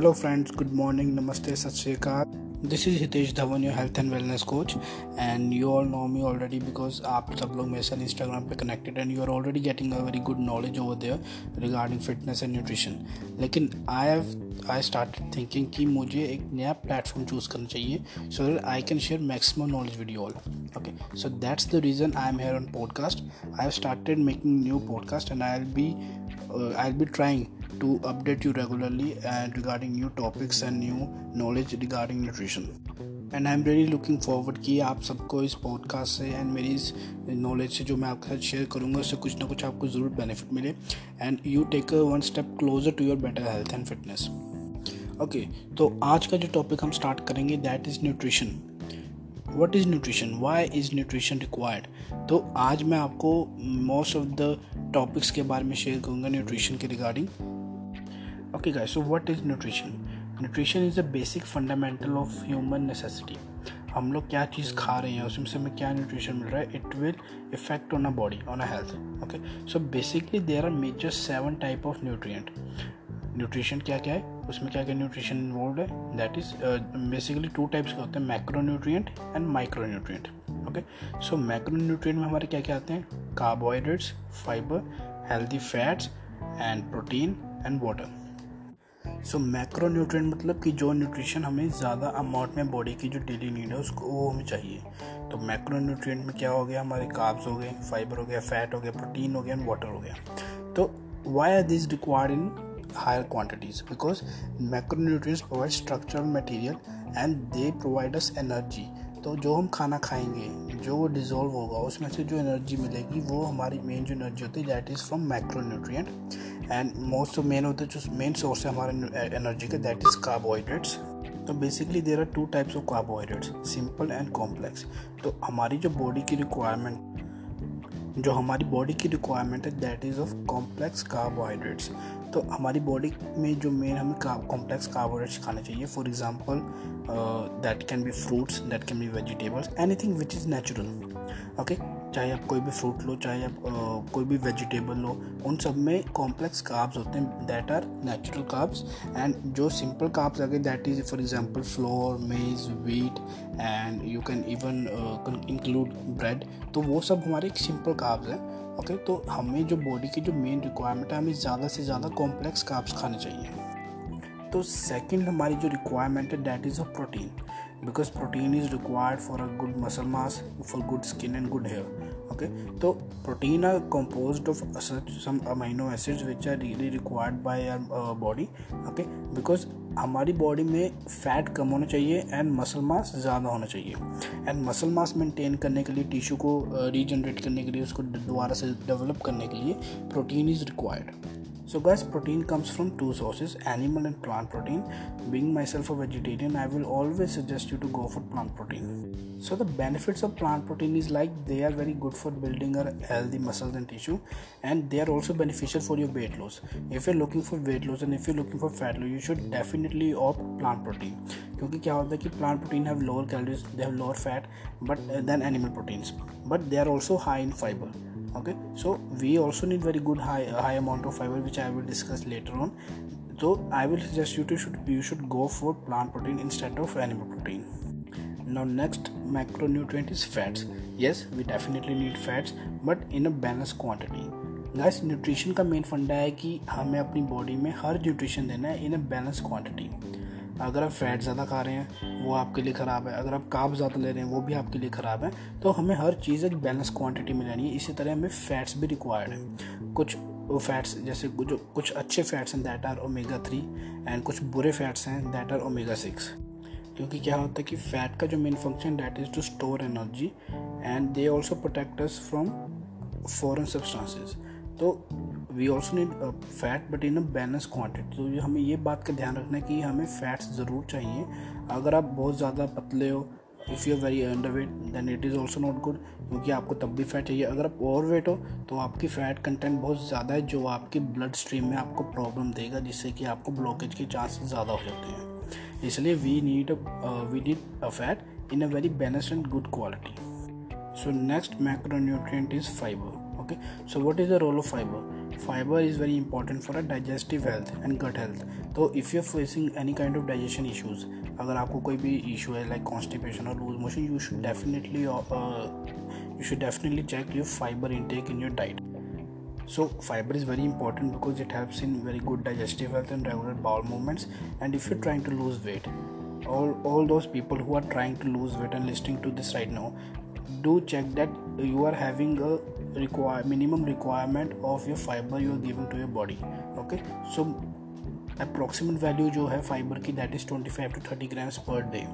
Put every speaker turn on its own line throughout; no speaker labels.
Friends. Good morning. Namaste. Sat Shri Akal. This is Hitesh Dhawan, your health and wellness coach, and you all know me already because आप सब लोग मेरे साथ Instagram पे connected and you are already getting a very good knowledge over there regarding fitness and nutrition लेकिन I have I start thinking कि मुझे एक नया प्लेटफॉर्म चूज़ करना चाहिए so that I can share maximum knowledge with you all okay so that's the reason I am here on podcast I have started making new podcast and I will be I will be trying to update you regularly and regarding new topics and new knowledge regarding nutrition. And I am really looking forward कि आप सबको इस podcast से and मेरी इस knowledge से जो मैं आपके साथ शेयर करूँगा, उससे कुछ ना कुछ आपको ज़रूर बेनिफिट मिले। And you take one step closer to your better health and fitness okay तो आज का जो टॉपिक हम स्टार्ट करेंगे that is nutrition what is nutrition why is nutrition required तो आज मैं आपको मोस्ट ऑफ़ द टॉपिक्स के बारे में शेयर करूँगा न्यूट्रिशन के regarding okay, guys, so what is nutrition? Nutrition is a basic fundamental of human necessity. हम लोग क्या चीज़ खा रहे हैं, उसमें से हमें क्या न्यूट्रिशन मिल रहा है? It will effect on a body on a health okay so basically there are major seven type of nutrient nutrition क्या क्या है? उसमें क्या क्या न्यूट्रिशन इन्वॉल्व है? That is basically two types के होते हैं macronutrient and micronutrient okay so macronutrient में हमारे क्या क्या आते हैं? Carbohydrates fibre healthy fats and protein and water so macronutrient मतलब कि जो न्यूट्रिशन हमें ज़्यादा अमाउंट में बॉडी की जो डेली नीड है, उसको वो हमें चाहिए। तो मैक्रो न्यूट्रिएंट में क्या हो गया? हमारे काब्स हो गए फाइबर हो गया फैट हो गया प्रोटीन हो गया एंड वाटर हो गया। तो why are this required in higher quantities because macronutrients provide structural material and they provide us energy तो जो हम खाना खाएँगे, जो वो डिज़ोल्व होगा, उसमें से जो एनर्जी मिलेगी, वो हमारी मेन जो एनर्जी होती है that is from micronutrient and most of main होते जो मेन सोर्स है हमारे एनर्जी का दैट इज़ कार्बोहाइड्रेट्स तो basically there are two types of carbohydrates simple and complex तो हमारी जो बॉडी की रिक्वायरमेंट जो हमारी बॉडी की रिक्वायरमेंट है that is of complex carbohydrates तो हमारी बॉडी में जो मेन हमें कॉम्प्लेक्स कार्बोहाइड्रेट्स खाने चाहिए for example that can be fruits that can be vegetables anything which is natural okay चाहे आप कोई भी फ्रूट लो, चाहे आप कोई भी वेजिटेबल लो, उन सब में कॉम्प्लेक्स काब्स होते हैं that are natural carbs and जो सिंपल कार्ब्स आ गए that is for example flour maize wheat and you can even include bread तो वो सब हमारे एक सिंपल कार्ब्स हैं ओके तो हमें जो बॉडी की जो मेन रिक्वायरमेंट है, हमें ज़्यादा से ज़्यादा कॉम्प्लेक्स काब्स खाने चाहिए। तो सेकंड हमारी जो रिक्वायरमेंट है that is a protein because protein is required for a good muscle mass for good skin and good hair okay? तो protein are composed of some amino acids which are really required by our uh, body okay? Because हमारी body में fat कम होना चाहिए and muscle mass ज़्यादा होना चाहिए। And muscle mass maintain करने के लिए टिश्यू को रीजनरेट करने के लिए उसको दोबारा से डेवलप करने के लिए protein is required So guys, protein comes from two sources, animal and plant protein. Being myself a vegetarian, I will always suggest you to go for plant protein. So the benefits of plant protein is like they are very good for building our healthy muscles and tissue and they are also beneficial for your weight loss. If you're looking for weight loss and if you're looking for fat loss, you should definitely opt plant protein. क्योंकि क्या होता है कि plant protein have lower calories, they have lower fat but uh, than animal proteins, but they are also high in fiber okay so we also need very good high high amount of fiber which i will discuss later on so i will suggest you to should you should go for plant protein instead of animal protein now next macronutrient is fats yes we definitely need fats but in a balanced quantity guys nutrition का main फंडा है कि हमें अपनी बॉडी में हर nutrition देना है इन अ बैलेंस क्वांटिटी अगर आप फैट ज़्यादा खा रहे हैं, वो आपके लिए ख़राब है। अगर आप काब ज़्यादा ले रहे हैं, वो भी आपके लिए ख़राब है। तो हमें हर चीज़ एक बैलेंस क्वांटिटी में लेनी है। इसी तरह हमें फ़ैट्स भी रिक्वायर्ड है। कुछ फैट्स जैसे जो कुछ अच्छे फैट्स हैं that are omega three and कुछ बुरे फैट्स हैं दैट आर ओमेगा सिक्स क्योंकि क्या होता है कि फैट का जो main function that is to store energy and they also protect us from foreign substances तो we also need fat but in a balance quantity तो हमें ये बात का ध्यान रखना है कि हमें फैट्स ज़रूर चाहिए। अगर आप बहुत ज़्यादा पतले हो if you very underweight then it is also not good क्योंकि आपको तब भी फैट चाहिए। अगर आप ओवर वेट हो तो आपकी फ़ैट कंटेंट बहुत ज़्यादा है, जो आपकी ब्लड स्ट्रीम में आपको प्रॉब्लम देगा, जिससे कि आपको ब्लॉकेज के चांसेस ज़्यादा हो जाते हैं। इसलिए we need we need a fat in a very balance and good quality so next macronutrient is fiber okay so what is the role of fiber? Fiber is very important for a digestive health and gut health तो if you're facing any kind of digestion issues अगर आपको कोई भी issue है constipation or loose motion you should definitely uh, you should definitely check your fiber intake in your diet so fiber is very important because it helps in very good digestive health and regular bowel movements and if you're trying to lose weight all all those people who are trying to lose weight and listening to this right now do check that you are having a require minimum requirement of your fiber you are giving to your body okay so approximate value जो है fiber की that is 25 to 30 grams per day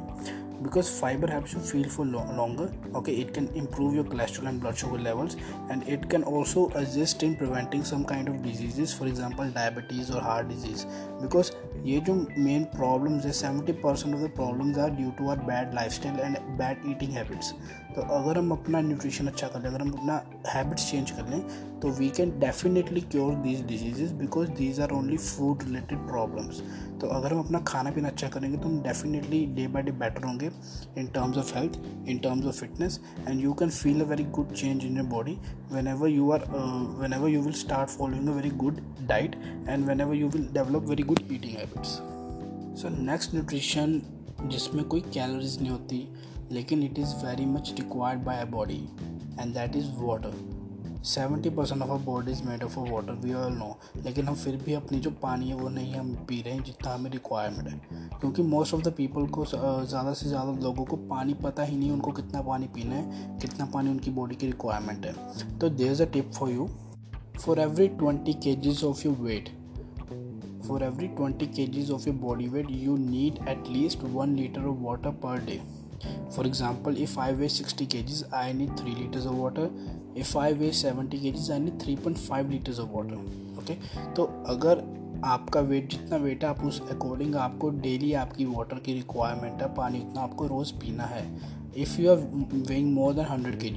because fiber helps you feel for lo- longer okay it can improve your cholesterol and blood sugar levels and it can also assist in preventing some kind of diseases for example diabetes or heart disease because ये जो main problems है seventy percent of the problems are due to our bad lifestyle and bad eating habits तो अगर हम अपना nutrition अच्छा कर लें, अगर हम अपना हैबिट्स चेंज कर लें तो we can definitely cure these diseases because these are only food related problems तो अगर हम अपना खाना पीना अच्छा करेंगे तो हम definitely day by day better होंगे in terms of health in terms of fitness and you can feel a very good change in your body whenever you are whenever you will start following a very good diet and whenever you will develop very good eating habits so next nutrition जिसमें कोई calories नहीं होती लेकिन it is very much required by a body and that is water seventy percent of our body is made of a water we all know लेकिन हम फिर भी अपनी जो पानी है, वो नहीं हम पी रहे हैं जितना हमें रिक्वायरमेंट है। क्योंकि मोस्ट ऑफ़ द पीपल को ज़्यादा से ज़्यादा लोगों को पानी पता ही नहीं उनको कितना पानी पीना है, कितना पानी उनकी बॉडी की रिक्वायरमेंट है। तो there is a tip for you for every twenty kgs of your weight for every 20 kgs of your body weight, you need at least 1 liter of water per day. For example, if i weigh 60 kgs, i need 3 liters of water. If i weigh 70 kgs, i need 3.5 liters of water. Okay? तो अगर आपका wait जितना wait है आप उस according आपको daily आपकी water की रिक्वायरमेंट है, पानी उतना आपको रोज़ पीना है। If you are weighing more than hundred K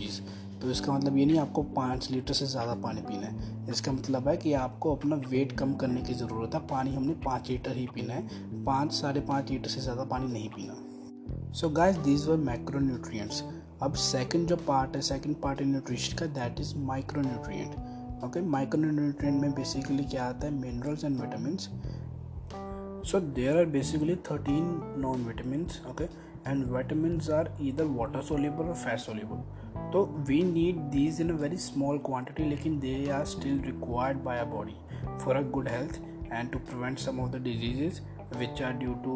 तो इसका मतलब ये नहीं आपको पाँच लीटर से ज़्यादा पानी पीना है। इसका मतलब है कि आपको अपना वेट कम करने की ज़रूरत है। पानी हमने पाँच लीटर ही पीना है। पाँच, साढ़े पाँच लीटर से ज़्यादा पानी नहीं पीना। सो गाइज़ दीज व माइक्रो न्यूट्रिएंट्स अब सेकेंड जो पार्ट है सेकेंड पार्ट इन न्यूट्रिशन का that is micronutrient okay micronutrient में बेसिकली क्या आता है? Minerals and vitamin so there are basically thirteen known vitamin okay and vitamins are either water soluble और fat soluble तो we need these in a very small quantity लेकिन they are still required by a body for a good health and to prevent some of the diseases which are due to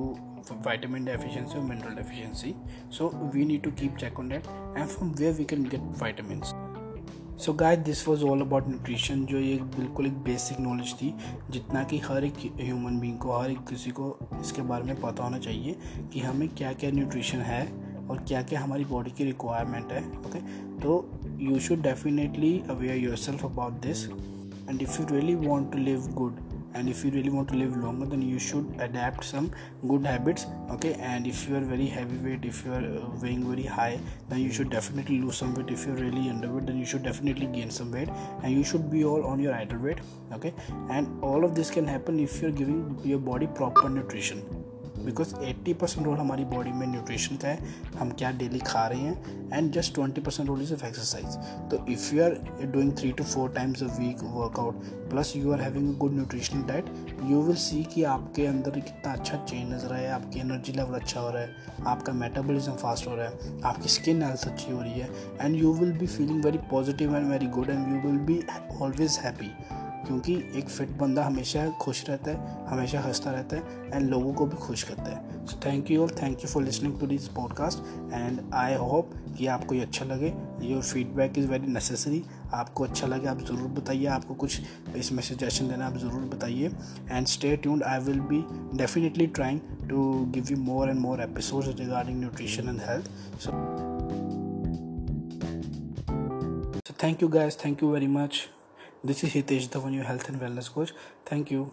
vitamin deficiency or mineral deficiency. So, we need to keep check on that and from where we can get vitamins. So guy this was all about nutrition जो ये बिल्कुल एक basic knowledge थी, जितना कि हर एक human being को, हर एक किसी को इसके बारे में पता होना चाहिए कि हमें क्या क्या न्यूट्रिशन है और क्या क्या हमारी बॉडी की रिक्वायरमेंट है ओके तो you should definitely aware yourself about this and if you really want to live good and if you really want to live longer then you should adapt some good habits okay? And if you are very heavyweight if you are uh, weighing very high then you should definitely lose some weight. If you're really underweight then you should definitely gain some weight. And you should be all on your ideal weight okay? And all of this can happen if you're giving your body proper nutrition because 80 percent role हमारी body में nutrition का है, हम क्या daily खा रहे हैं and just 20 percent role is of exercise तो if you are doing three two four times a week workout plus you are having a good nutritional diet you will see कि आपके अंदर कितना अच्छा चेंज नज़र आया आपकी एनर्जी लेवल अच्छा हो रहा है, आपका मेटाबॉलिज्म फास्ट हो रहा है, आपकी स्किन हेल्थ अच्छी हो रही है and you will be feeling very positive and very good and you will be always happy क्योंकि एक फिट बंदा हमेशा खुश रहता है, हमेशा हंसता रहता है एंड लोगों को भी खुश करता है। So thank you all thank you for listening to this podcast and I hope कि आपको ये अच्छा लगे। Your feedback is very necessary आपको अच्छा लगे, आप ज़रूर बताइए। आपको कुछ इसमें सजेशन देना, आप ज़रूर बताइए। And stay tuned I will be definitely trying to give you more and more episodes regarding nutrition and health so thank you guys thank you very much This is Hitesh Dhawan, your health and wellness coach. Thank you.